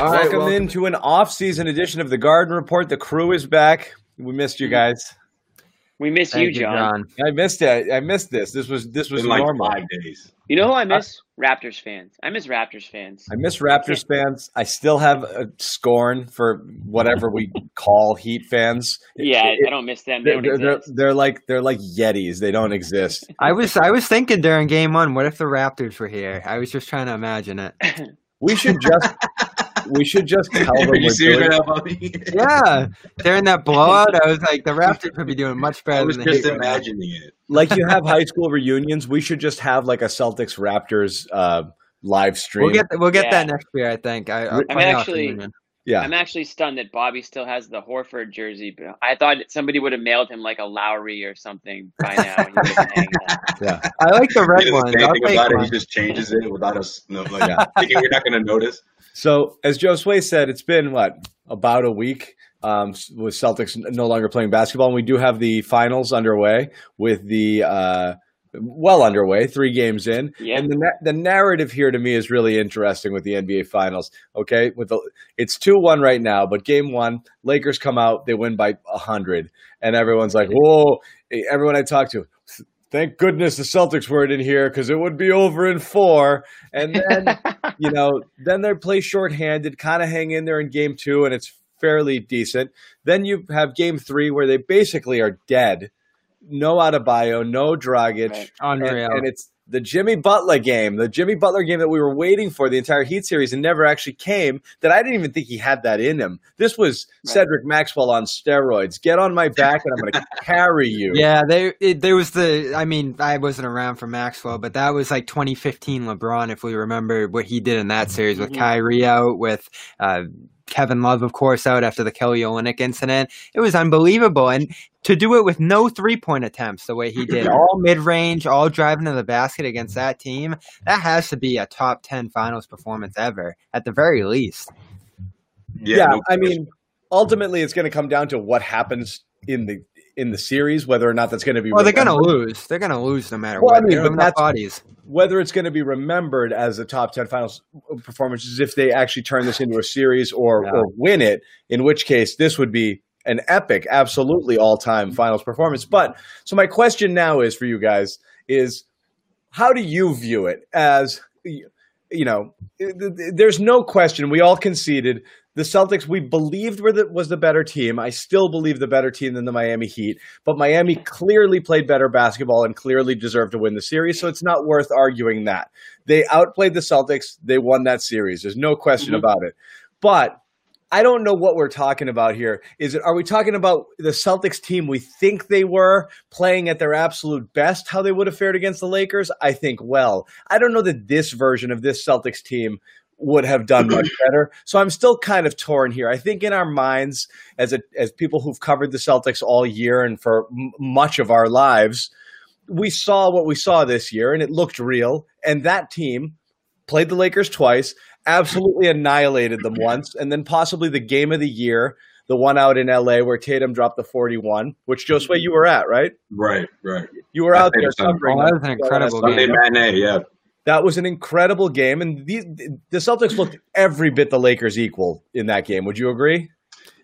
All right, welcome, into an off-season edition of the Garden Report. The crew is back. We missed you guys. We miss you, John. I missed it. I missed this. This was this was In like normal. five days. You know who I uh, miss? Raptors fans. I miss Raptors fans. I miss Raptors fans. I still have a scorn for whatever we call Heat fans. Yeah, It- I don't miss them. They they're, don't they're, they're like they're like yetis. They don't exist. I was I was thinking during game one, what if the Raptors were here? I was just trying to imagine it. We should just we should just tell them Are you we're serious doing- right Bobby? Yeah, during that blowout, I was like, the Raptors would be doing much I better was than just Heat. imagining it. like you have high school reunions. We should just have like a Celtics Raptors uh, live stream. We'll get we'll get that next year, I think. I, I'm I'll find out actually- yeah, I'm actually stunned that Bobby still has the Horford jersey. I thought somebody would have mailed him like a Lowry or something by now. and he would have been hanging that. yeah. I like the red He does the ones. same I'll thing take about it. one. He just changes it without us, no, like, Yeah. thinking we're not going to notice. So as Josue said, it's been what about a week um, with Celtics no longer playing basketball, and we do have the finals underway with the uh, well underway, three games in, Yeah. and the na- the narrative here to me is really interesting with the NBA Finals. Okay, with the it's two one right now, but game one, Lakers come out, they win by hundred, and everyone's like, "Whoa!" Everyone I talk to. Thank goodness the Celtics weren't in here because it would be over in four. And then you know, then they play shorthanded, kind of hang in there in game two, and it's fairly decent. Then you have game three where they basically are dead. No Adebayo, no Dragic, Right. and, Unreal. and it's the Jimmy Butler game, the Jimmy Butler game that we were waiting for the entire Heat series and never actually came. That I didn't even think he had that in him. This was Right. Cedric Maxwell on steroids. Get on my back, and I'm going to carry you. Yeah, they it, there was the. I mean, I wasn't around for Maxwell, but that was like 2015 LeBron, if we remember what he did in that series with Mhm. Kyrie out, with uh, Kevin Love, of course, out after the Kelly Olynyk incident. It was unbelievable, and to do it with no three point attempts the way he did, all mid range, all driving to the basket against that team, that has to be a top 10 Finals performance ever, at the very least. Yeah, no I mean, ultimately, it's going to come down to what happens in the in the series, whether or not that's going to be. Well, they're going to lose. They're going to lose no matter Well, I what. mean, but that's- bodies. Whether it's going to be remembered as a top 10 finals performance is if they actually turn this into a series or, Yeah. or win it, in which case this would be an epic, absolutely all time mm-hmm. finals performance. But so my question now is for you guys is how do you view it as, you know, th- th- there's no question. We all conceded the Celtics we believed were the, was the better team. I still believe the better team than the Miami Heat, but Miami clearly played better basketball and clearly deserved to win the series. So it's not worth arguing that they outplayed the Celtics. They won that series. There's no question Mhm. about it. But I don't know what we're talking about here. Is it are we talking about the Celtics team we think they were playing at their absolute best, how they would have fared against the Lakers? I think well. I don't know that this version of this Celtics team would have done much better. So I'm still kind of torn here. I think in our minds as a as people who've covered the Celtics all year and for m- much of our lives, we saw what we saw this year and it looked real and that team played the Lakers twice, absolutely annihilated them once, and then possibly the game of the year, the one out in LA where Tatum dropped the 41, which Josue you were at, right? right, right. You were I out think there it's covering Oh, that was an that. incredible Sunday game. matinee, yeah. That was an incredible game, and the, the Celtics looked every bit the Lakers equal in that game. Would you agree?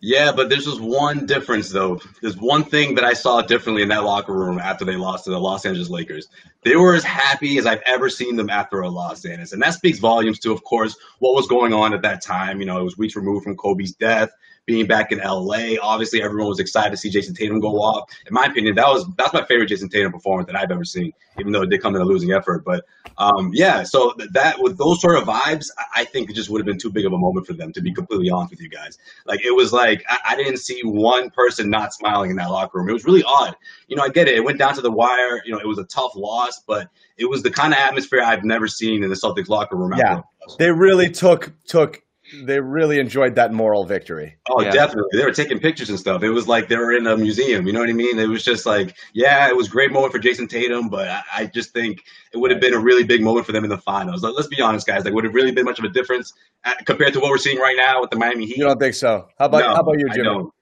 Yeah, but there's just one difference though. There's one thing that I saw differently in that locker room after they lost to the Los Angeles Lakers. They were as happy as I've ever seen them after a loss, Dennis. And that speaks volumes to, of course, what was going on at that time. You know, it was weeks removed from Kobe's death, being back in LA. Obviously, everyone was excited to see Jayson Tatum go off. In my opinion, that was that's my favorite Jayson Tatum performance that I've ever seen, even though it did come in a losing effort. But um, yeah, so that with those sort of vibes, I- think it just would have been too big of a moment for them, to be completely honest with you guys. Like it was like I, I didn't see one person not smiling in that locker room. It was really odd. You know, I get it. It went down to the wire. You know, it was a tough loss, but it was the kind of atmosphere I've never seen in the Celtics locker room. Yeah. They really took took they really enjoyed that moral victory. Oh, Yeah. definitely. They were taking pictures and stuff. It was like they were in a museum. You know what I mean? It was just like, yeah, it was a great moment for Jayson Tatum, but I, I just think it would have been a really big moment for them in the finals. Like, Let, us be honest, guys. Like, would it really been much of a difference uh, compared to what we're seeing right now with the Miami Heat? You don't think so? How about No, how about you, I Jimmy? don't.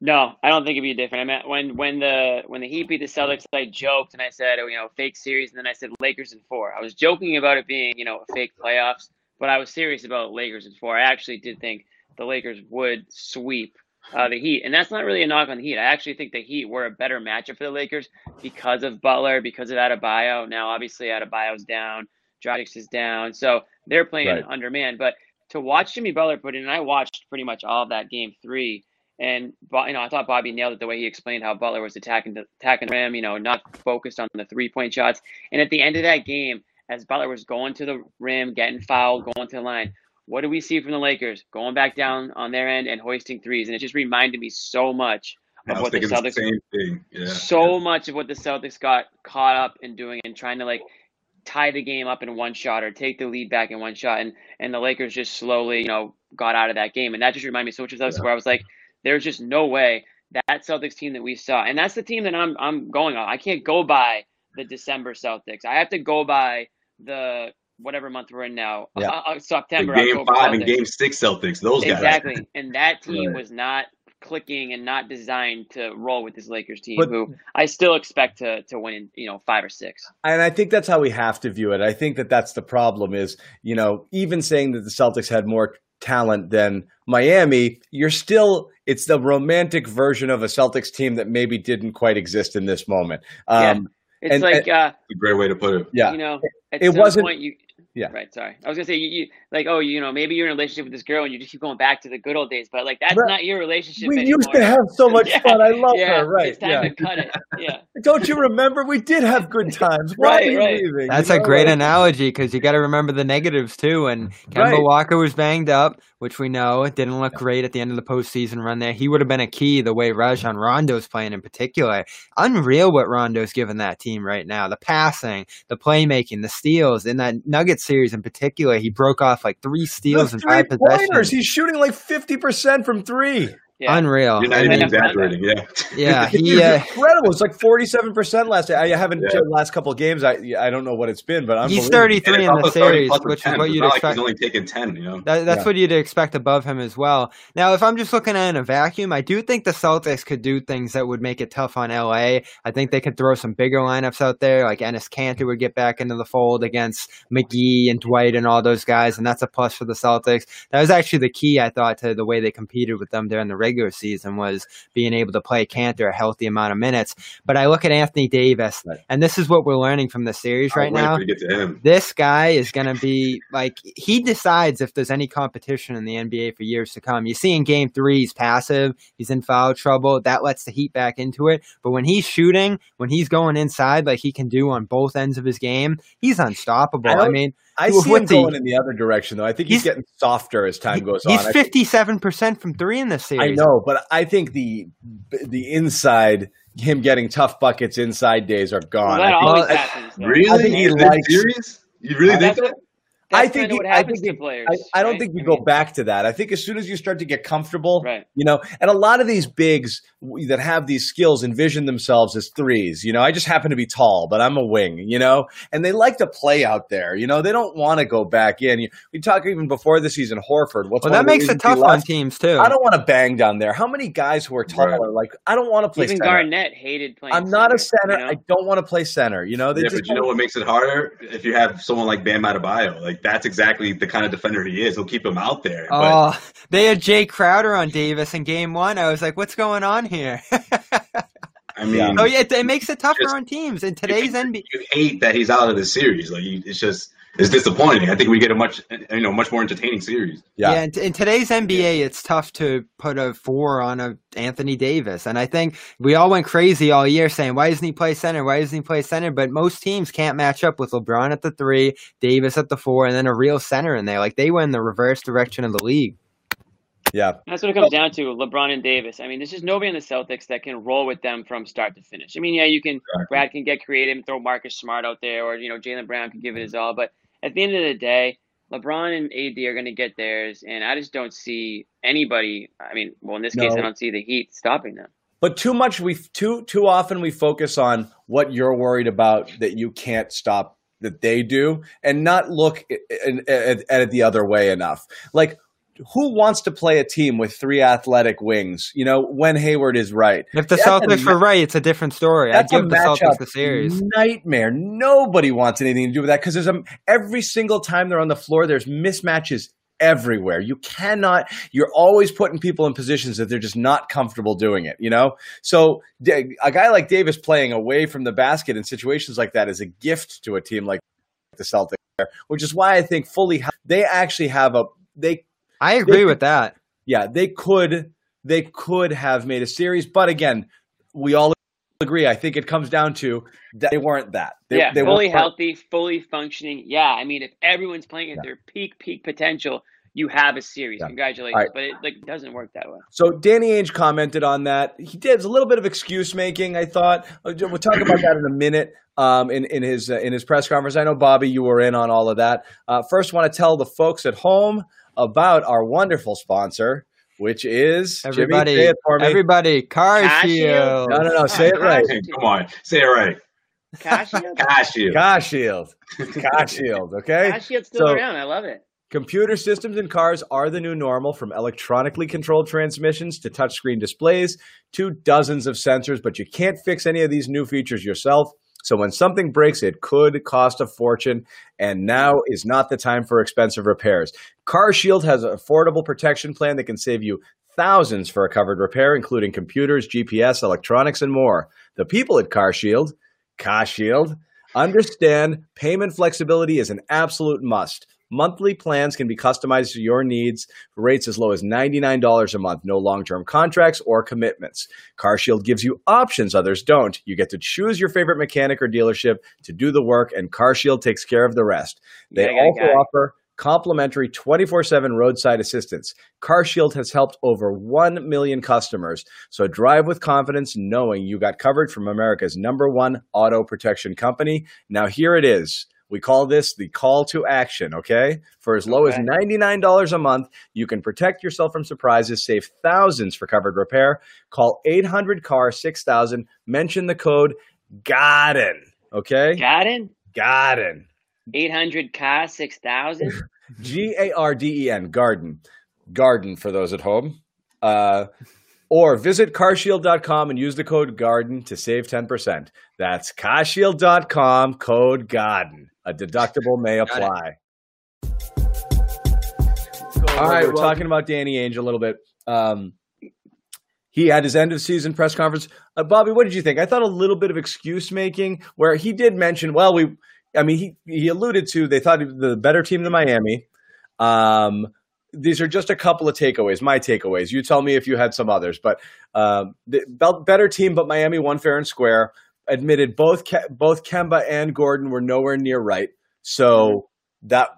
No, I don't think it'd be different. I mean, when when the when the Heat beat the Celtics, I joked and I said, oh, you know, fake series, and then I said Lakers in four. I was joking about it being, you know, a fake playoffs. But I was serious about Lakers before. I actually did think the Lakers would sweep uh, the Heat, and that's not really a knock on the Heat. I actually think the Heat were a better matchup for the Lakers because of Butler, because of Adebayo. Now, obviously, Adebayo's down, Dragic is down, so they're playing Right. undermanned. But to watch Jimmy Butler put in, and I watched pretty much all of that game three. And you know, I thought Bobby nailed it the way he explained how Butler was attacking the attacking the rim. You know, not focused on the three point shots. And at the end of that game, as Butler was going to the rim, getting fouled, going to the line, what do we see from the Lakers? Going back down on their end and hoisting threes. And it just reminded me so much of what the the Celtics same thing. Yeah. so much of what the Celtics got caught up in doing and trying to like tie the game up in one shot or take the lead back in one shot and and the Lakers just slowly, you know, got out of that game. And that just reminded me so much of Celtics where I was like, there's just no way that Celtics team that we saw, and that's the team that I'm I'm going on. I can't go by the December Celtics. I have to go by the whatever month we're in now, Yeah. uh, uh, The September, game October five and Celtics. game six Celtics. Those guys. Exactly. And that team Right. was not clicking and not designed to roll with this Lakers team, But- who I still expect to to win in, you know, five or six. And I think that's how we have to view it. I think that that's the problem is, you know, even saying that the Celtics had more talent than Miami, you're still, it's the romantic version of a Celtics team that maybe didn't quite exist in this moment. Yeah. It's And- like uh, A great way to put it. yeah. you know, at It some wasn't- point you Yeah. Right, sorry. I was gonna say you, you like, oh, you know, maybe you're in a relationship with this girl and you just keep going back to the good old days, but like that's Right. not your relationship We anymore. used to have so much Yeah. fun. I love yeah, her. Right. It's time Yeah. to cut it. Yeah. Don't you remember? We did have good times. Why Right, are you right. leaving? That's You a great like- analogy because you got to remember the negatives too. And Kemba Right. Walker was banged up, which we know it didn't look great at the end of the postseason run there. He would have been a key the way Rajon Rondo's playing in particular. Unreal what Rondo's given that team right now. The passing, the playmaking, the steals in that Nugget series in particular. He broke off like three steals and five possessions. He's shooting like 50% from three. Yeah. Unreal. You're not even exaggerating. Yeah. yeah, he. Uh, incredible. It's like 47% last day. I haven't Yeah. the last couple of games. I I don't know what it's been, but he's 33 in the series, plus of which is what It's you'd not like expect. he's only taking 10, you know? That, that's Yeah. what you'd expect above him as well. Now, if I'm just looking at it in a vacuum, I do think the Celtics could do things that would make it tough on LA. I think they could throw some bigger lineups out there, like Enes Kanter would get back into the fold against McGee and Dwight and all those guys, and that's a plus for the Celtics. That was actually the key, I thought, to the way they competed with them during the regular season was being able to play Kanter a healthy amount of minutes. But I look at Anthony Davis, Right. and this is what we're learning from the series right now for you to get to him. this guy is going to be like he decides if there's any competition in the NBA for years to come. You see in game three, he's passive, he's in foul trouble. That lets the Heat back into it. But when he's shooting, when he's going inside like he can do on both ends of his game, he's unstoppable. I I, mean, I see him going in the other direction, though. I think he's, He's- getting softer as time goes he's on. I- 57% from three in this series. I know, but I think the the inside, him getting tough buckets inside days are Well, gone. that I think- always I- happens. though. Really? I think he likes- serious? You really think that? What- That's I think of what he- I think to players. I, I don't right? think we I go back to that. I think as soon as you start to get comfortable, Right. you know, and a lot of these bigs that have these skills envision themselves as threes. You know, I just happen to be tall, but I'm a wing. You know, and they like to play out there. You know, they don't want to go back in. You, we talk even before the season. Horford. What's Well, that makes it tough on teams too. I don't want to bang down there. How many guys who are taller Right. like I don't want to play Even center. Garnett hated playing. I'm not a center. you know? I don't want to play center. You know, they Yeah, just but you know what makes it harder? If you have someone like Bam Adebayo, like that's exactly the kind of defender he is. He'll keep him out there. But Oh, they had Jae Crowder on Davis in game one. I was like, what's going on here? I mean, oh, yeah, it, it makes it tougher Just- on teams. In today's NBA, you hate that he's out of the series. Like you- it's just it's disappointing. I think we get a much you know much more entertaining series. Yeah. Yeah, in, in today's NBA, it's tough to put a four on a Anthony Davis, and I think we all went crazy all year saying, "Why doesn't he play center? Why doesn't he play center?" But most teams can't match up with LeBron at the three, Davis at the four, and then a real center in there. Like they went in the reverse direction of the league. yeah. That's what it comes down to. LeBron and Davis. I mean, there's just nobody in the Celtics that can roll with them from start to finish. I mean, yeah, you can. Brad can get creative and throw Marcus Smart out there, or you know, Jaylen Brown can give it his all. But at the end of the day, LeBron and AD are going to get theirs, and I just don't see anybody. I mean, well, in this case, I don't see the Heat stopping them. But too much we too too often we focus on what you're worried about that you can't stop that they do, and not look at, at, at it the other way enough. Like who wants to play a team with three athletic wings? You know, when Hayward is right. If the That's Celtics ma- were right, it's a different story. A give the Celtics the series. nightmare. Nobody wants anything to do with that because there's a every single time they're on the floor, there's mismatches everywhere. You cannot. You're always putting people in positions that they're just not comfortable doing it. You know. So a guy like Davis playing away from the basket in situations like that is a gift to a team like the Celtics, which is why I think fully they actually have a they I agree They- with that. yeah, they could they could have made a series, but again, we all agree. I think it comes down to that they weren't that. They, yeah, they fully weren't- healthy, fully functioning. Yeah, I mean, if everyone's playing at Yeah. their peak peak potential, you have a series. Yeah. Congratulations. All right. But it like doesn't work that way. So Danny Ainge commented on that. He did a little bit of excuse making. I thought Uh, we'll talk about that in a minute. Um, in in his uh, in his press conference, I know Bobby, you were in on all of that. Uh, first, want to tell the folks at home about our wonderful sponsor, which is Jimmy, Everybody, say it for me. everybody, car Cash shield. shield. no, no, no, say it right. Come on, say it right. Cash Shield? Cash you. Car Shield, Car Shield. Okay. Cash Shield's still So- around. I love it. Computer systems in cars are the new normal from electronically controlled transmissions to touchscreen displays to dozens of sensors, but you can't fix any of these new features yourself. So when something breaks, it could cost a fortune, and now is not the time for expensive repairs. Car Shield has an affordable protection plan that can save you thousands for a covered repair, including computers, GPS, electronics, and more. The people at Car Shield, Car Shield, understand payment flexibility is an absolute must. Monthly plans can be customized to your needs for rates as low as $99 a month. No long term contracts or commitments. CarShield gives you options others don't. You get to choose your favorite mechanic or dealership to do the work, and CarShield takes care of the rest. They Yeah, I got a also offer complimentary 24 7 roadside assistance. CarShield has helped over 1 million customers. So drive with confidence knowing you got covered from America's number one auto protection company. Now, here it is. We call this the call to action, okay? For as low as $99 a month, you can protect yourself from surprises, save thousands for covered repair. Call 800 CAR 6000, mention the code GARDEN, okay? Garden? GARDEN. 800 CAR 6000? G A R D E N, garden. Garden for those at home. Uh, or visit carshield.com and use the code GARDEN to save 10%. That's carshield.com, code GARDEN. A deductible may apply. All right, we're talking about Danny Ainge a little bit. Um, he had his end of season press conference. Uh, Bobby, what did you think? I thought a little bit of excuse making where he did mention, well, we, I mean, he, he alluded to they thought the better team than Miami. Um, these are just a couple of takeaways, my takeaways. You tell me if you had some others, but um, the better team, but Miami won fair and square. Admitted both Ke- both Kemba and Gordon were nowhere near right, so that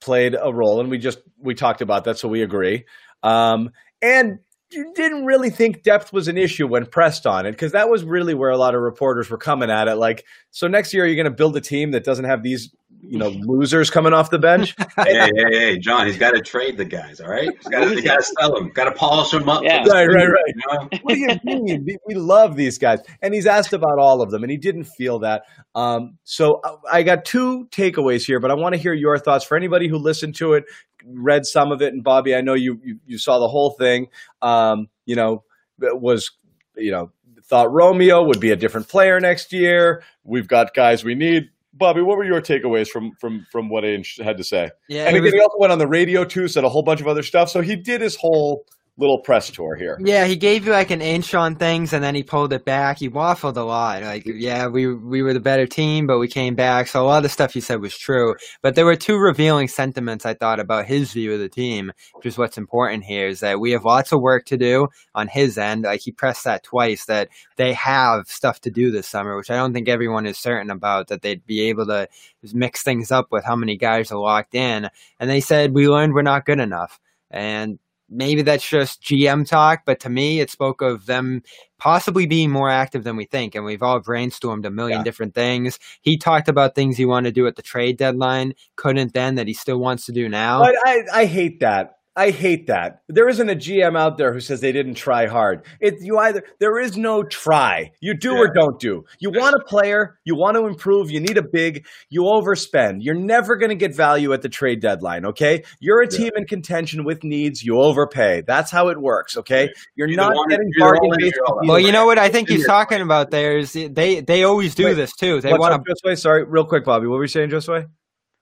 played a role, and we just we talked about that, so we agree. Um, and you didn't really think depth was an issue when pressed on it because that was really where a lot of reporters were coming at it. Like, so next year you're going to build a team that doesn't have these, you know, losers coming off the bench. hey, hey, hey, John, he's got to trade the guys, all right? He's got to sell them, got to polish them up. Yeah. Right, right, right. you know? what do you mean? We- We love these guys. And he's asked about all of them, and he didn't feel that. Um, so I- I got two takeaways here, but I want to hear your thoughts for anybody who listened to it, read some of it. And Bobby, I know you you, you saw the whole thing. Um, you know, was you know thought Romeo would be a different player next year. We've got guys we need. Bobby, what were your takeaways from from from what Ainge had to say? Yeah, and again, was- he also went on the radio too, said a whole bunch of other stuff. So he did his whole little press tour here. Yeah, he gave you like an inch on things, and then he pulled it back. He waffled a lot. Like, yeah, we we were the better team, but we came back. So a lot of the stuff he said was true. But there were two revealing sentiments I thought about his view of the team, which is what's important here is that we have lots of work to do on his end. Like he pressed that twice that they have stuff to do this summer, which I don't think everyone is certain about. That they'd be able to mix things up with how many guys are locked in. And they said we learned we're not good enough, and maybe that's just GM talk, but to me, it spoke of them possibly being more active than we think. And we've all brainstormed a million Yeah. different things. He talked about things he wanted to do at the trade deadline, couldn't then, that he still wants to do now. But I, I hate that. I hate that. There isn't a GM out there who says they didn't try hard. It you either there is no try. You do or don't do. You want a player, you want to improve, you need a big, you overspend. You're never going to get value at the trade deadline, okay? You're a Yeah. team in contention with needs, you overpay. That's how it works, okay? You're Either not one- getting you're bargain based you're all out. Well, you know what I think he's talking about there is they they always do Wait, this too. They What's want up, to Josue? Sorry, real quick, Bobby. What were you saying, Josue?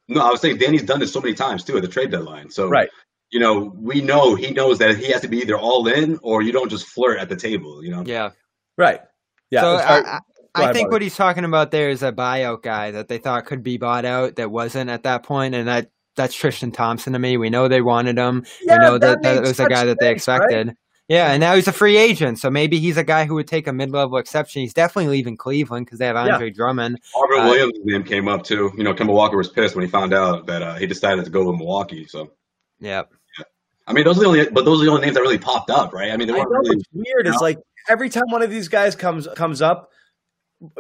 No, I was saying Danny's done this so many times too at the trade deadline. So Right. You know, we know he knows that he has to be either all in or you don't just flirt at the table. You know. yeah. Right. Yeah. so. I, I, I think Bobby. what he's talking about there is a buyout guy that they thought could be bought out that wasn't at that point, and that that's Tristan Thompson to me. We know they wanted him. Yeah, we know that that, makes was a guy that they sense, right? expected. Yeah, and now he's a free agent, so maybe he's a guy who would take a mid-level exception. He's definitely leaving Cleveland because they have Yeah. Andre Drummond. Robert Uh, Williams' name came up too. You know, Kemba Walker was pissed when he found out that uh, he decided to go with Milwaukee. So Yeah, I mean, those are the only, but those are the only names that really popped up, right? I mean, they weren't know really. it's weird. you It's like every time one of these guys comes comes up,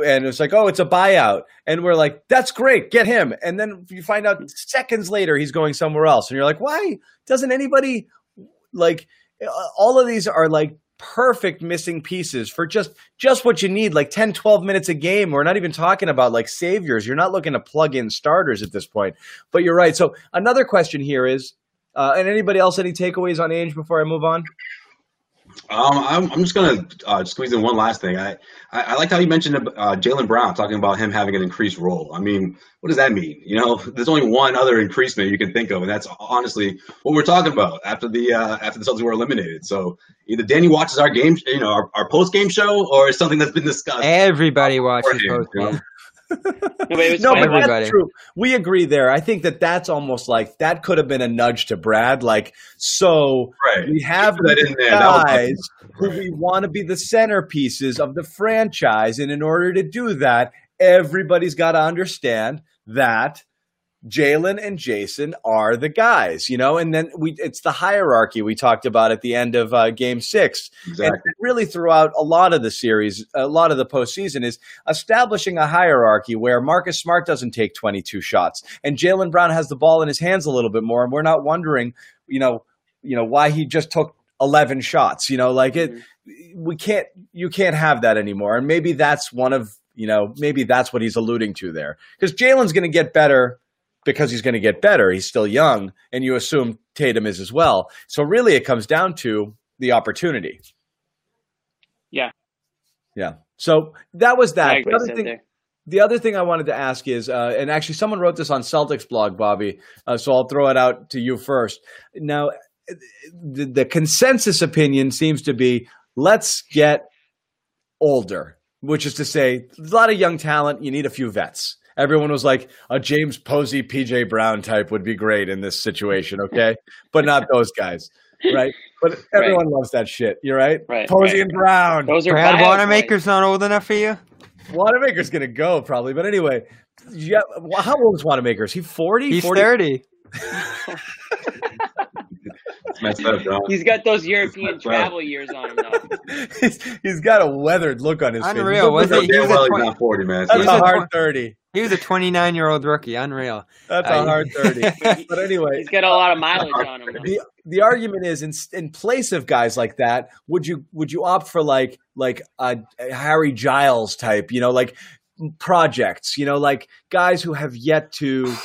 and it's like, oh, it's a buyout, and we're like, that's great, get him. And then you find out seconds later he's going somewhere else, and you're like, why doesn't anybody like? All of these are like perfect missing pieces for just just what you need like 10 12 minutes a game we're not even talking about like saviors you're not looking to plug in starters at this point but you're right so another question here is uh, and anybody else any takeaways on Ainge before i move on Um, I'm, I'm just gonna uh, squeeze in one last thing. I I, I liked how you mentioned uh, Jaylen Brown talking about him having an increased role. I mean, what does that mean? You know, there's only one other increasement you can think of, and that's honestly what we're talking about after the uh, after the Celtics were eliminated. So either Danny watches our game, you know, our, our post game show, or it's something that's been discussed. everybody watches post game. you know? No, but no, but that's true. We agree there. I think that that's almost like that could have been a nudge to Brad. Like, so Right. we have Put that in there. That guys who we want to be the centerpieces of the franchise, and in order to do that, everybody's got to understand that Jaylen and Jayson are the guys, you know. And then we it's the hierarchy we talked about at the end of uh, Game Six and really throughout a lot of the series, a lot of the postseason is establishing a hierarchy where Marcus Smart doesn't take 22 shots and Jaylen Brown has the ball in his hands a little bit more, and we're not wondering, you know, you know why he just took 11 shots. You know, like it, we can't, you can't have that anymore, and maybe that's one of, you know, maybe that's what he's alluding to there because Jaylen's going to get better. Because he's going to get better. He's still young, and you assume Tatum is as well. So, really, it comes down to the opportunity. Yeah. Yeah. So that was that. The other, thing, the other thing I wanted to ask is, uh, and actually someone wrote this on Celtics blog, Bobby. Uh, so I'll throw it out to you first. Now, the, the consensus opinion seems to be let's get older, which is to say, a lot of young talent. You need a few vets. Everyone was like, a James Posey, PJ Brown type would be great in this situation, okay? but not those guys, right? But everyone loves that shit. You're right. Right, Posey right. and Brown. Those are Brad buyout Wanamaker's not old enough for you. Wanamaker's gonna go probably, but anyway, yeah. How old is Wanamaker? Is he forty? He's 40? thirty. Up, He's got those European That's right. travel years on him though. he's, he's got a weathered look on his face. Unreal, He's wasn't he? Damn was a well he's not 40, man. That's He's a a hard twen- thirty. He was a 29 year old rookie. Unreal. That's a Uh, hard thirty. but anyway, He's got a lot of mileage on him. The the argument is in in place of guys like that, would you would you opt for like like a, a Harry Giles type, you know, like projects, you know, like guys who have yet to.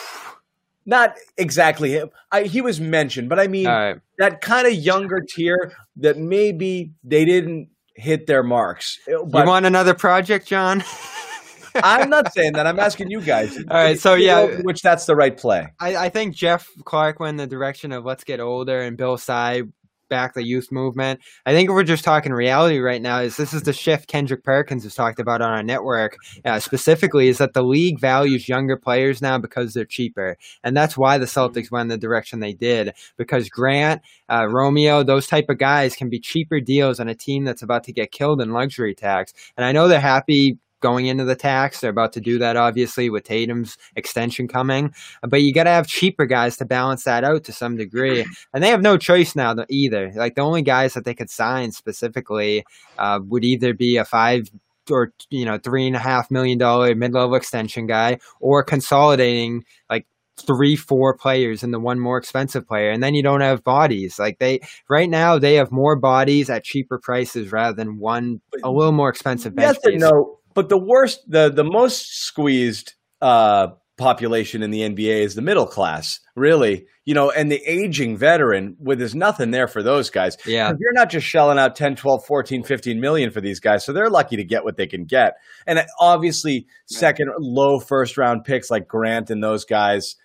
Not exactly him. I, he was mentioned, but I mean All right. that kind of younger tier that maybe they didn't hit their marks. But you want another project, John? I'm not saying that. I'm asking you guys. All right, so yeah. which that's the right play. I, I think Jeff Clark went in the direction of let's get older and Bill Sy back the youth movement. I think if we're just talking reality right now, is this is the shift Kendrick Perkins has talked about on our network uh, specifically is that the league values younger players now because they're cheaper. And that's why the Celtics went in the direction they did because Grant, uh, Romeo, those type of guys can be cheaper deals on a team that's about to get killed in luxury tax. And I know they're happy going into the tax. They're about to do that, obviously, with Tatum's extension coming. But you got to have cheaper guys to balance that out to some degree. And they have no choice now to- either. Like the only guys that they could sign specifically uh, would either be a five or you know three and a half million dollar mid level extension guy, or consolidating like three, four players and the one more expensive player, and then you don't have bodies. Like they right now, they have more bodies at cheaper prices rather than one a little more expensive bench. Yes and no, but the worst, the the most squeezed uh, population in the NBA is the middle class, really. You know, and the aging veteran, with there's nothing there for those guys. Yeah. You're not just shelling out 10, 12, 14, 15 million for these guys. So they're lucky to get what they can get. And obviously, second, low first round picks like Grant and those guys,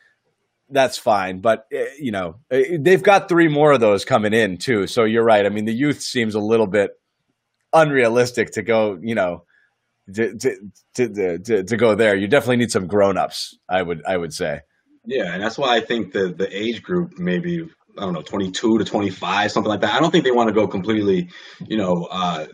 that's fine. But, eh, you know, eh, they've got three more of those coming in, too. So you're right. I mean, the youth seems a little bit unrealistic to go, you know, to, to, to, to, go there. You definitely need some grown-ups, I would I would say. Yeah, and that's why I think the the age group maybe I don't know 22 to 25 something like that. I don't think they want to go completely, you know, uh,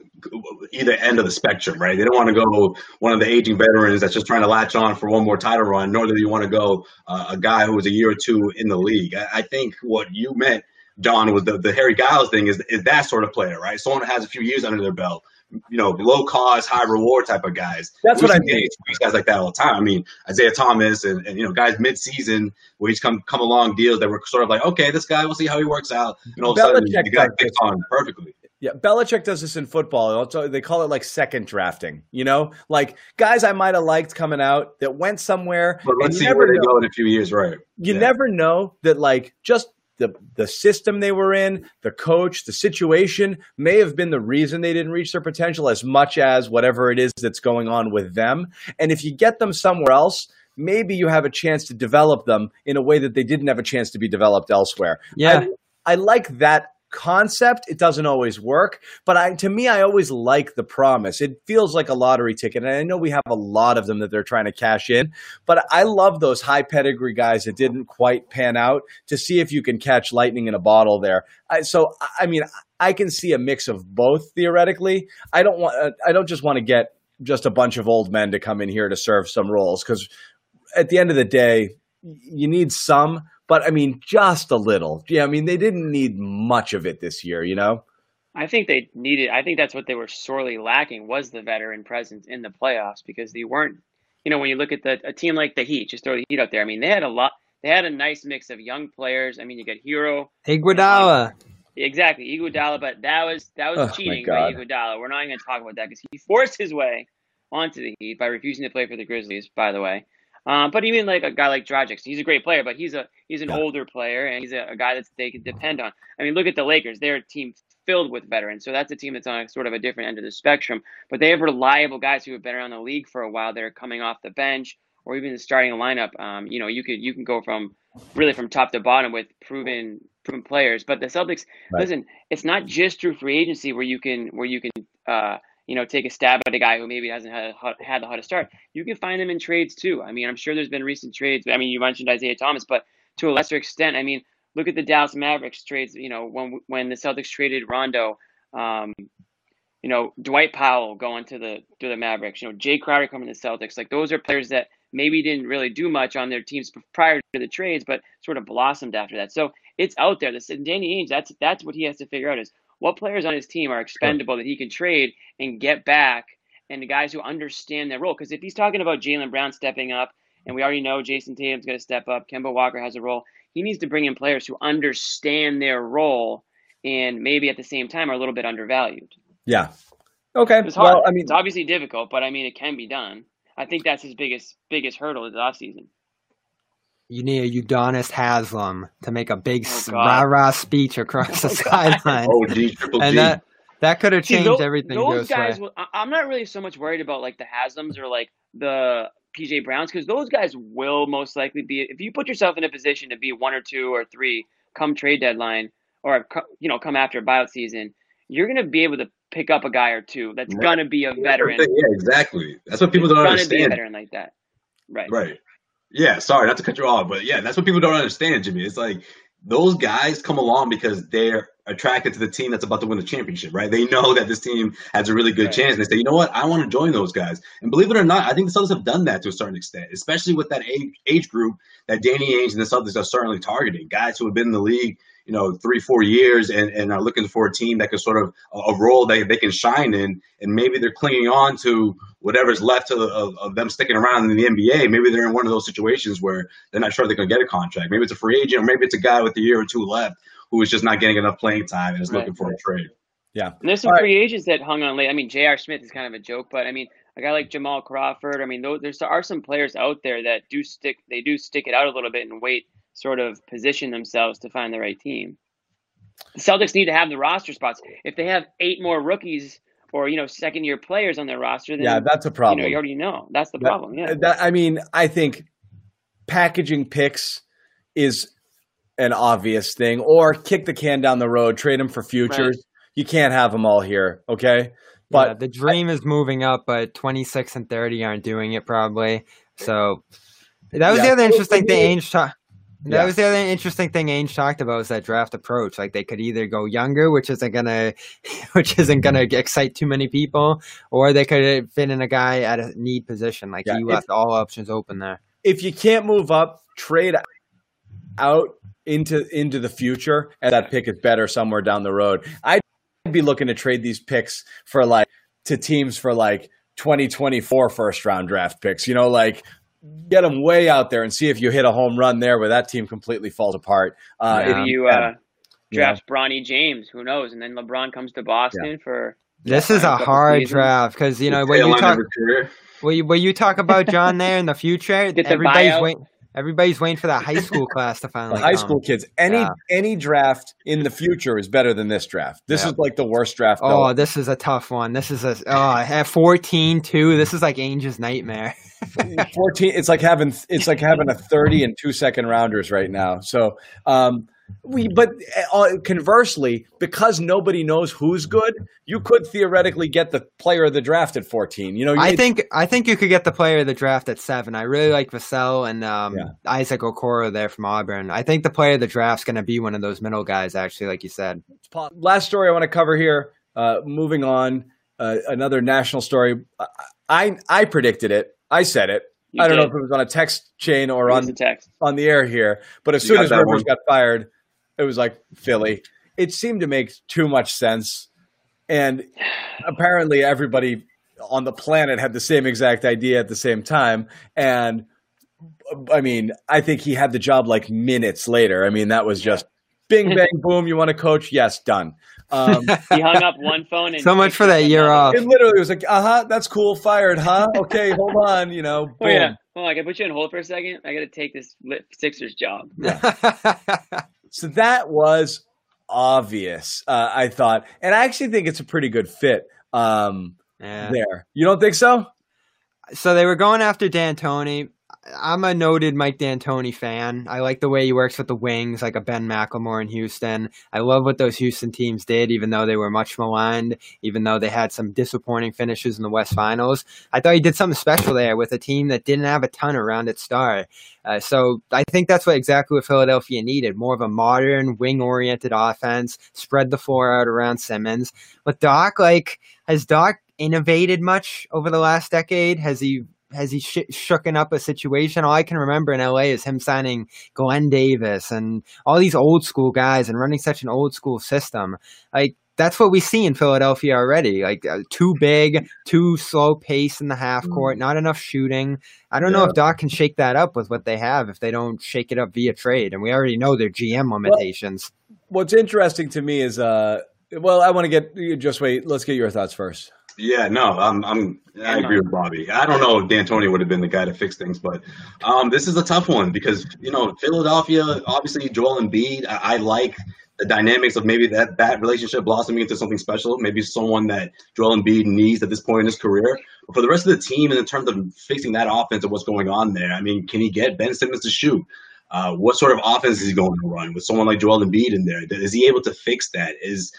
either end of the spectrum, right? They don't want to go one of the aging veterans that's just trying to latch on for one more title run, nor do you want to go uh, a guy who was a year or two in the league. I, I think what you meant, Don, was the, the Harry Giles thing is, is that sort of player, right? Someone that has a few years under their belt you know, low cost, high reward type of guys. That's we what I mean. These guys like that all the time. I mean, Isaiah Thomas and, and you know, guys mid season where he's come come along deals that were sort of like, okay, this guy, we'll see how he works out. And all of a sudden, the guy picks on perfectly. Yeah, Belichick does this in football. they call it like second drafting. You know, like guys I might have liked coming out that went somewhere. But let's see where they go in a few years, right? You yeah. never know that, like, just the the system they were in, the coach, the situation may have been the reason they didn't reach their potential as much as whatever it is that's going on with them. And if you get them somewhere else, maybe you have a chance to develop them in a way that they didn't have a chance to be developed elsewhere. Yeah. I, I like that concept it doesn't always work but i to me i always like the promise. It feels like a lottery ticket and i know we have a lot of them that they're trying to cash in but i love those high pedigree guys that didn't quite pan out to see if you can catch lightning in a bottle there. I, so i mean i can see a mix of both theoretically. I don't want i don't just want to get just a bunch of old men to come in here to serve some roles because at the end of the day you need some but I mean, just a little. Yeah, I mean, they didn't need much of it this year, you know. I think they needed. I think that's what they were sorely lacking was the veteran presence in the playoffs because they weren't. You know, when you look at the a team like the Heat, just throw the Heat out there. I mean, they had a lot. They had a nice mix of young players. I mean, you got Herro, Iguodala. Exactly, Iguodala, but that was that was oh, cheating by Iguodala. We're not even going to talk about that because he forced his way onto the Heat by refusing to play for the Grizzlies. By the way, um, but even like a guy like Dragic, he's a great player, but he's a he's an yeah. older player and he's a, a, guy that they can depend on. I mean, look at the Lakers; they're a team filled with veterans, so that's a team that's on a, sort of a different end of the spectrum. But they have reliable guys who have been around the league for a while. They're coming off the bench or even the starting lineup. Um, you know, you could you can go from really from top to bottom with proven proven players. But the Celtics, right. listen, it's not just through free agency where you can where you can. Uh, you know, take a stab at a guy who maybe hasn't had had the to start. You can find them in trades too. I mean, I'm sure there's been recent trades. I mean, you mentioned Isaiah Thomas, but to a lesser extent, I mean, look at the Dallas Mavericks trades. You know, when when the Celtics traded Rondo, um, you know, Dwight Powell going to the to the Mavericks. You know, Jae Crowder coming to the Celtics. Like those are players that maybe didn't really do much on their teams prior to the trades, but sort of blossomed after that. So it's out there. This Danny Ainge, that's that's what he has to figure out is what players on his team are expendable that he can trade and get back, and the guys who understand their role. Because if he's talking about Jaylen Brown stepping up, and we already know Jayson Tatum's going to step up, Kemba Walker has a role, he needs to bring in players who understand their role and maybe at the same time are a little bit undervalued. Yeah. Okay. It's hard. Well, I mean, it's obviously difficult, but I mean, it can be done. I think that's his biggest biggest hurdle this offseason you need a Udonis Haslem to make a big oh, rah rah speech across oh, the sideline. Oh, G, triple and that that could have changed See, those, everything. Those guys, way. I'm not really so much worried about like the Haslems or like the PJ Browns because those guys will most likely be. If you put yourself in a position to be one or two or three come trade deadline or you know come after buyout season, you're going to be able to pick up a guy or two that's right. going to be a veteran. Yeah, exactly. That's what people don't understand. Going be a veteran like that. Right. Right. Yeah, sorry, not to cut you off, but yeah, that's what people don't understand, Jimmy. It's like those guys come along because they're attracted to the team that's about to win the championship, right? They know that this team has a really good Right. chance, and they say, you know what, I want to join those guys. And believe it or not, I think the Celtics have done that to a certain extent, especially with that age, age group that Danny Ainge and the Celtics are certainly targeting. Guys who have been in the league, you know, three, four years and, and are looking for a team that can sort of a, a role that they can shine in, and maybe they're clinging on to whatever's left of, of, of them sticking around in the NBA. Maybe they're in one of those situations where they're not sure they're going to get a contract. Maybe it's a free agent, or maybe it's a guy with a year or two left who is just not getting enough playing time and is Right. looking for a trade. Yeah and there's some All right. free agents that hung on late. I mean, J.R. Smith is kind of a joke, but I mean, a guy like Jamal Crawford. I mean, those, there are some players out there that do stick. They do stick it out a little bit and wait, sort of position themselves to find the right team. The Celtics need to have the roster spots. If they have eight more rookies or you know second year players on their roster, then Yeah, that's a you problem. know you already know that's the That- problem. Yeah, That, I mean, I think packaging picks is an obvious thing, or kick the can down the road, trade them for futures. You can't have them all here, okay? But But the dream is moving up, but 26 and 30 aren't doing it probably. So that was Yeah. the other interesting thing Ainge talked. That Yeah. was the other interesting thing Ainge talked about was that draft approach. Like they could either go younger, which isn't gonna, which isn't gonna mm-hmm. excite too many people, or they could fit in a guy at a need position. Like Yeah, he if- left all options open there. if you can't move up, trade out into into the future, and that pick is better somewhere down the road. I'd be looking to trade these picks for like to teams for like 2024 first round draft picks. You know, like get them way out there and see if you hit a home run there where that team completely falls apart. Uh, Yeah. if you uh, draft Bronny James. Who knows? And then LeBron comes to Boston for This is a a hard seasons. draft because you know The when you talk of when you, when you talk about John there in the future, Get the everybody's waiting. Everybody's waiting for that high school class to the finally high come. school kids. Any Yeah. any draft in the future is better than this draft. This Yeah. is like the worst draft. Oh, though. this is a tough one. This is a oh, at 14 too. This is like Ainge's nightmare. 14 it's like having it's like having a 30 and two second rounders right now so um we but uh, conversely because nobody knows who's good you could theoretically get the player of the draft at 14 you know I you- think I think you could get the player of the draft at seven. I really like Vassell and um, Yeah. Isaac Okoro there from Auburn. I think the player of the draft's going to be one of those middle guys, actually, like you said. last story i want to cover here uh moving on uh, another national story i i predicted it i said it You i don't know if it was on a text chain or on the text. on the air here, but as You soon as that Rivers one. got fired, it was like Philly. It seemed to make too much sense. And apparently everybody on the planet had the same exact idea at the same time. And I mean, I think he had the job like minutes later. I mean, that was just bing, bang, boom. You want to coach? Yes, done. Um, He hung up one phone and So much for that year off. it literally was like, uh huh, that's cool, fired, huh? Okay, hold on, you know. Oh yeah. boom. Hold on, I can put you on hold for a second. I got to take this Sixers job. So that was obvious, uh, I thought. And I actually think it's a pretty good fit um, yeah. there. You don't think so? So they were going after D'Antoni. I'm a noted Mike D'Antoni fan. I like the way he works with the wings, like a Ben McLemore in Houston. I love what those Houston teams did, even though they were much maligned, even though they had some disappointing finishes in the West Finals. I thought he did something special there with a team that didn't have a ton around its star. Uh, so I think that's what exactly what Philadelphia needed: more of a modern, wing-oriented offense, spread the floor out around Simmons. But Doc, like, has Doc innovated much over the last decade? Has he has he sh- shooken up a situation? All I can remember in LA is him signing Glen Davis and all these old school guys and running such an old school system. Like that's what we see in Philadelphia already. Like uh, too big, too slow pace in the half court, not enough shooting. I don't know if Doc can shake that up with what they have if they don't shake it up via trade. And we already know their GM limitations. What's interesting to me is, uh, well, I want to get you just wait. Let's get your thoughts first. Yeah, no, I'm, I'm, I agree with Bobby. I don't know if D'Antoni would have been the guy to fix things, but um, this is a tough one because you know Philadelphia, obviously Joel Embiid. I, I like the dynamics of maybe that that relationship blossoming into something special. Maybe someone that Joel Embiid needs at this point in his career. But for the rest of the team, and in terms of fixing that offense and what's going on there, I mean, can he get Ben Simmons to shoot? Uh, what sort of offense is he going to run with someone like Joel Embiid in there? Is he able to fix that? Is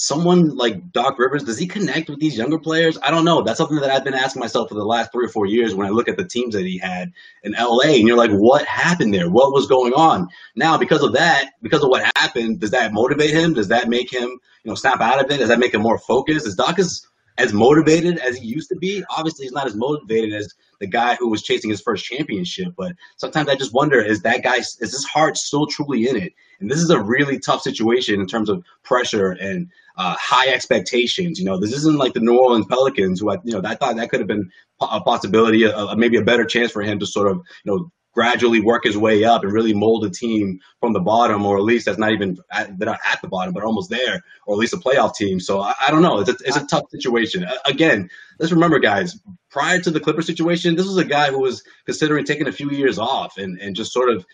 someone like Doc Rivers, does he connect with these younger players? I don't know. That's something that I've been asking myself for the last three or four years when I look at the teams that he had in LA. And you're like, what happened there? What was going on? Now, because of that, because of what happened, does that motivate him? Does that make him, you know, snap out of it? Does that make him more focused? Is Doc as, as motivated as he used to be? Obviously, he's not as motivated as the guy who was chasing his first championship. But sometimes I just wonder, is that guy, is his heart still truly in it? And this is a really tough situation in terms of pressure and uh, high expectations. You know, this isn't like the New Orleans Pelicans, who I, you know, I thought that could have been a possibility, a, maybe a better chance for him to sort of, you know, gradually work his way up and really mold a team from the bottom, or at least that's not even at, they're not at the bottom, but almost there, or at least a playoff team. So I, I don't know. It's a, it's a tough situation. Again, let's remember, guys. Prior to the Clipper situation, this was a guy who was considering taking a few years off and, and just sort of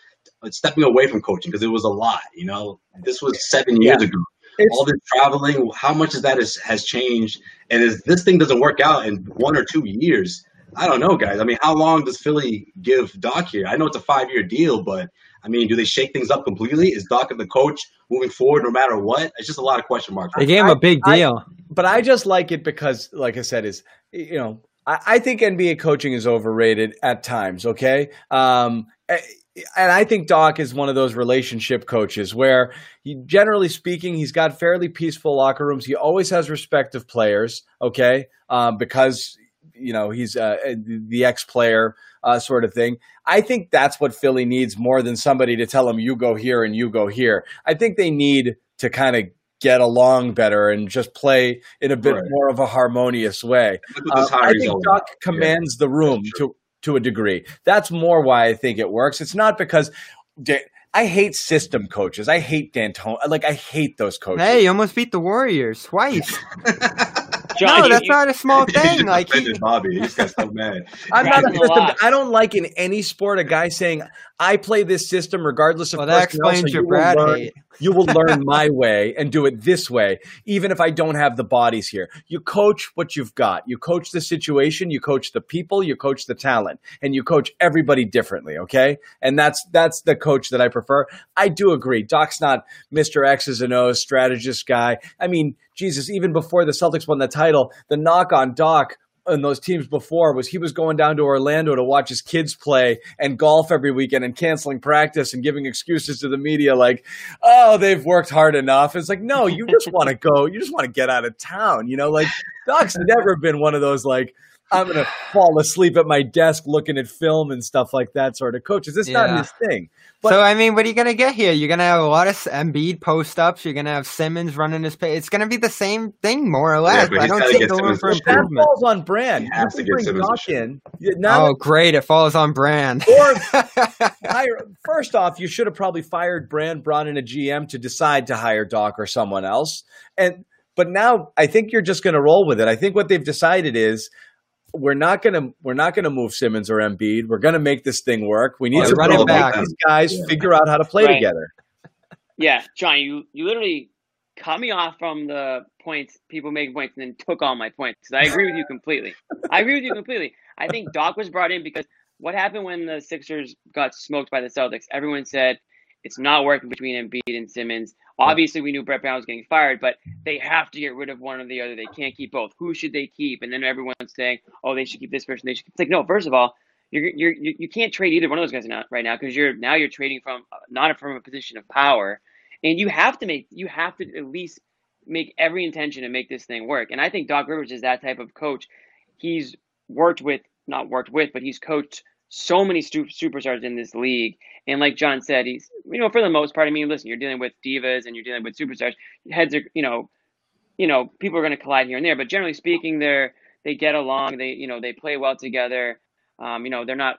stepping away from coaching because it was a lot. You know, this was seven years yeah. ago. It's, all this traveling, how much of that is, has changed? And if this thing doesn't work out in one or two years, I don't know, guys. I mean, how long does Philly give Doc here? I know it's a five year deal, but I mean, do they shake things up completely? Is Doc and the coach moving forward no matter what? It's just a lot of question marks. They gave him a big deal. I, but I just like it because, like I said, is you know, I, I think NBA coaching is overrated at times. Okay. Um, eh, and I think Doc is one of those relationship coaches where he, generally speaking, he's got fairly peaceful locker rooms. He always has respect of players, okay, um, because you know he's uh, the ex-player uh, sort of thing. I think that's what Philly needs more than somebody to tell them you go here and you go here. I think they need to kind of get along better and just play in a bit right. more of a harmonious way. Uh, I think Doc commands yeah. the room to to a degree. That's more why I think it works. It's not because I hate system coaches. I hate D'Antoni. Like I hate those coaches. Hey, you almost beat the Warriors twice. John, no, that's not a small thing. like he, Bobby, he's got so mad. I'm not a system. I don't like in any sport a guy saying I play this system regardless of. Well, that explains your Brad hate you will learn my way and do it this way, even if I don't have the bodies here. You coach what you've got. You coach the situation, you coach the people, you coach the talent, and you coach everybody differently, okay? And that's that's the coach that I prefer. I do agree. Doc's not Mr. X's and O's strategist guy. I mean, Jesus, even before the Celtics won the title, the knock on Doc in those teams before was he was going down to Orlando to watch his kids play and golf every weekend and canceling practice and giving excuses to the media like, oh, they've worked hard enough. It's like, no, you just want to go, you just want to get out of town. You know, like Doc's never been one of those like, I'm gonna fall asleep at my desk looking at film and stuff like that sort of coaches. It's yeah. not his thing. But, so I mean, what are you gonna get here? You're gonna have a lot of Embiid post ups. You're gonna have Simmons running his pace. It's gonna be the same thing more or less. Yeah, I don't see the room for improvement. That falls on Brand. You have to bring Doc in. oh, great! It falls on Brand. Or hire, first off, you should have probably fired Brand, brought in a GM to decide to hire Doc or someone else, and. But now I think you're just going to roll with it. I think what they've decided is we're not gonna we're not gonna move Simmons or Embiid. We're gonna make this thing work. We need oh, to run it back. These guys yeah. figure out how to play right. together. Yeah, John, you you literally cut me off from the points people make points and then took all my points because I agree with you completely. I agree with you completely. I think Doc was brought in because what happened when the Sixers got smoked by the Celtics? Everyone said it's not working between Embiid and Simmons. Obviously, we knew Brett Brown was getting fired, but they have to get rid of one or the other. They can't keep both. Who should they keep? And then everyone's saying, "Oh, they should keep this person." They should. It's like, no. First of all, you're, you're you can't trade either one of those guys now, right now because you're now you're trading from not from a position of power, and you have to make you have to at least make every intention to make this thing work. And I think Doc Rivers is that type of coach. He's worked with not worked with, but he's coached so many superstars in this league. And like John said, he's, you know, for the most part, I mean, listen, you're dealing with divas and you're dealing with superstars. Heads are, you know, you know, people are going to collide here and there, but generally speaking, they're, they get along. They, you know, they play well together. Um, you know, they're not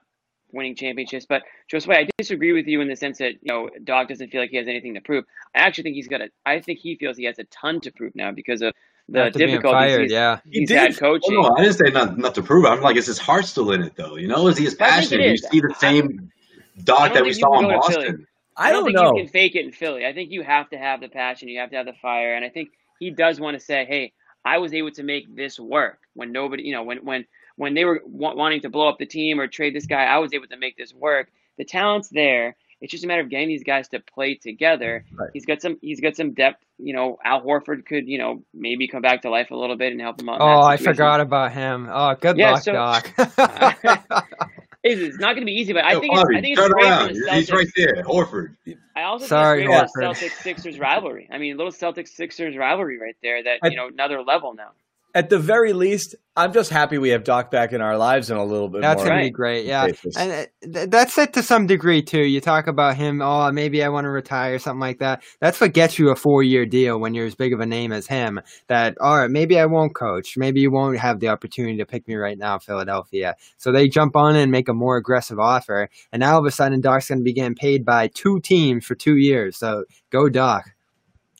winning championships. But Josue, I disagree with you in the sense that you know Doc doesn't feel like he has anything to prove. I actually think he's got a. I think he feels he has a ton to prove now because of the difficulties fired, he's, yeah. he's he had coaching. Oh, no, I didn't say not, not to prove it. I'm like, is his heart still in it though? You know, is he as passionate? You see the same Doc that we saw in Boston. I don't, I don't think know. you can fake it in Philly. I think you have to have the passion. You have to have the fire, and I think he does want to say, "Hey, I was able to make this work when nobody, you know, when when when they were wanting to blow up the team or trade this guy, I was able to make this work. The talent's there, It's just a matter of getting these guys to play together. Right. He's got some he's got some depth. You know, Al Horford could you know maybe come back to life a little bit and help him out. Oh, I forgot about him. Oh, good Yeah, luck, so- Doc. It's, it's not going to be easy, but I Yo, think it's, Bobby, I think it's turn great around. for the Celtics. He's right there, Horford. I also Sorry, think it's great Horford. for the Celtics Sixers rivalry. I mean, little Celtics Sixers rivalry right there. That I- you know another level now. At the very least, I'm just happy we have Doc back in our lives in a little bit That's more. gonna be great. Yeah, and uh, th- that's it to some degree too. You talk about him. Oh, maybe I want to retire, or something like that. That's what gets you a four-year deal when you're as big of a name as him. That all right, maybe I won't coach. Maybe you won't have the opportunity to pick me right now, Philadelphia. So they jump on and make a more aggressive offer, and now all of a sudden Doc's going to be getting paid by two teams for two years. So go Doc.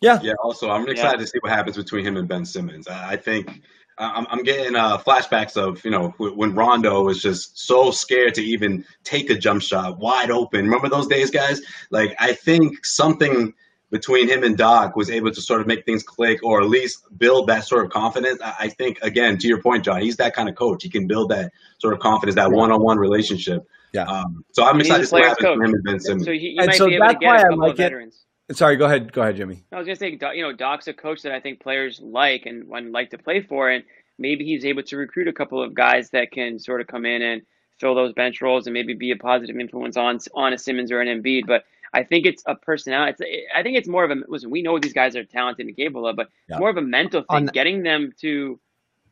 Yeah, Yeah. Also, I'm excited to see what happens between him and Ben Simmons. I, I think I'm, I'm getting uh, flashbacks of you know when Rondo was just so scared to even take a jump shot, wide open. Remember those days, guys? Like I think something between him and Doc was able to sort of make things click, or at least build that sort of confidence. I, I think again, to your point, John, he's that kind of coach. He can build that sort of confidence, that one-on-one relationship. Yeah. Um, so I'm He's excited to see what happens between him and Ben Simmons. So he, he And might so be able to that's get why a I couple like of it. Veterans. sorry. Go ahead. Go ahead, Jimmy. I was gonna say, you know, Doc's a coach that I think players like and, and like to play for, and maybe he's able to recruit a couple of guys that can sort of come in and fill those bench roles and maybe be a positive influence on on a Simmons or an Embiid. But I think it's a personality. It's, I think it's more of a listen. We know these guys are talented and capable of, but Yeah. it's more of a mental thing, the- getting them to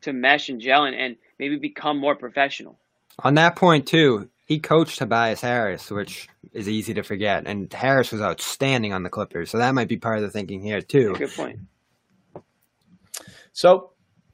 to mesh and gel and, and maybe become more professional. On that point too, he coached Tobias Harris, which is easy to forget, and Harris was outstanding on the Clippers. So that might be part of the thinking here too. Good point. So,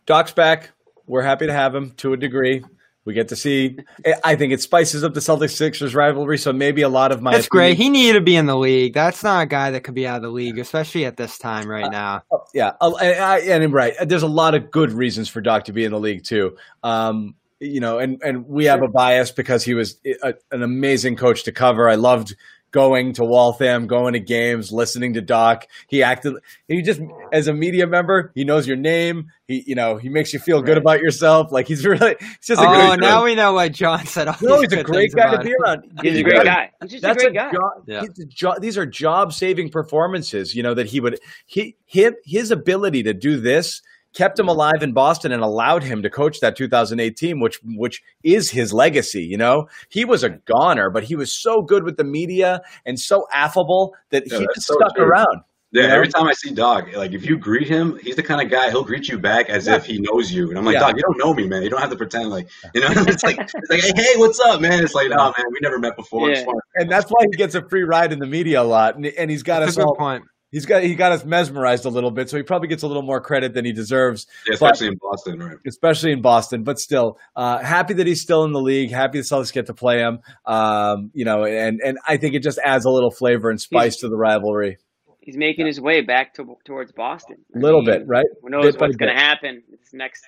Doc's back. We're happy to have him to a degree. We get to see. I think it spices up the Celtics Sixers rivalry. So maybe a lot of my That's great. He needed to be in the league. That's not a guy that could be out of the league, especially at this time right now. Yeah, uh, and, and right. There's a lot of good reasons for Doc to be in the league too. Um, you know, and and we have a bias because he was a, an amazing coach to cover. I loved going to Waltham, going to games, listening to Doc. He acted. He just as a media member, he knows your name. He you know he makes you feel good Right. about yourself. Like he's really. He's just a Oh, good. now we know why John said all No, he's a great guy to be around. He's a great gotta- guy. He's just a great a guy. job. Yeah. a jo- these are job saving performances. You know that he would he him his ability to do this kept him alive in Boston and allowed him to coach that 2008 team, which which is his legacy. You know, he was a goner, but he was so good with the media and so affable that Yeah, he just so stuck true. around. Yeah, You know? every time I see Doc, like if you greet him, he's the kind of guy he'll greet you back as Yeah. if he knows you. And I'm like, Yeah. Doc, you don't know me, man. You don't have to pretend like you know. it's like it's like, hey, hey, what's up, man? It's like, no, man, we never met before. Yeah. And that's why he gets a free ride in the media a lot, and, and he's got That's us a good all. point. He's got he got us mesmerized a little bit, so he probably gets a little more credit than he deserves. Yeah, especially in Boston, right? especially in Boston. But still, uh, happy that he's still in the league. Happy the Celtics get to play him. Um, you know, and and I think it just adds a little flavor and spice to the rivalry. He's making his way back to, towards Boston. A little mean, bit, right? Who knows Bit what's going to happen this next?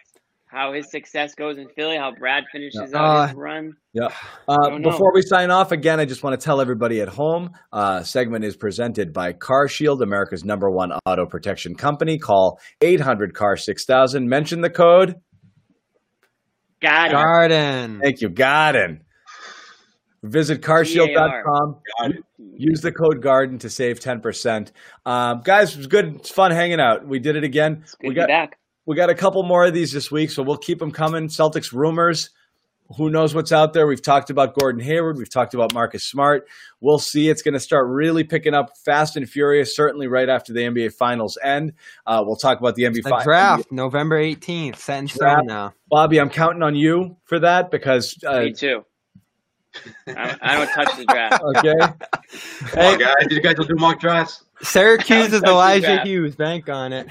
How his success goes in Philly? How Brad finishes Yeah. out his Uh, run? Yeah. Uh, don't know. before we sign off, again, I just want to tell everybody at home. Uh, segment is presented by CarShield, America's number one auto protection company. Call eight hundred Car six thousand. Mention the code. Got it. Garden. Thank you, Garden. Visit carshield.com. Got. Use the code GARDEN to save 10%. Um, guys, it was good. It's fun hanging out. We did it again. It's good We to got be back. We got a couple more of these this week, so we'll keep them coming. Celtics rumors. Who knows what's out there? We've talked about Gordon Hayward. We've talked about Marcus Smart. We'll see. It's going to start really picking up fast and furious, certainly right after the NBA Finals end. Uh, we'll talk about the NBA The Finals. draft, November 18th, set in Draft. stone now. Bobby, I'm counting on you for that because, uh, Me too. I, I don't touch the draft. okay. Come on, guys. You guys will do mock drafts. Syracuse is Elijah. Hughes. Bank on it.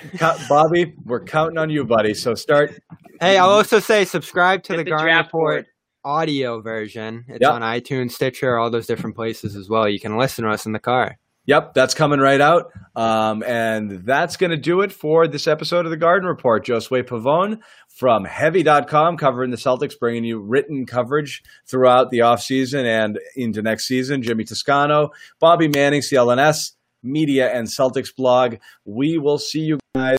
Bobby, we're counting on you, buddy. So start. Hey, I'll also say subscribe to Get the the Garden Report board. audio version. It's Yep. on iTunes, Stitcher, all those different places as well. You can listen to us in the car. Yep, that's coming right out. Um, and that's going to do it for this episode of the Garden Report. Josue Pavon from Heavy.com covering the Celtics, bringing you written coverage throughout the offseason and into next season. Jimmy Toscano, Bobby Manning, CLNS, Media and Celtics blog. We will see you guys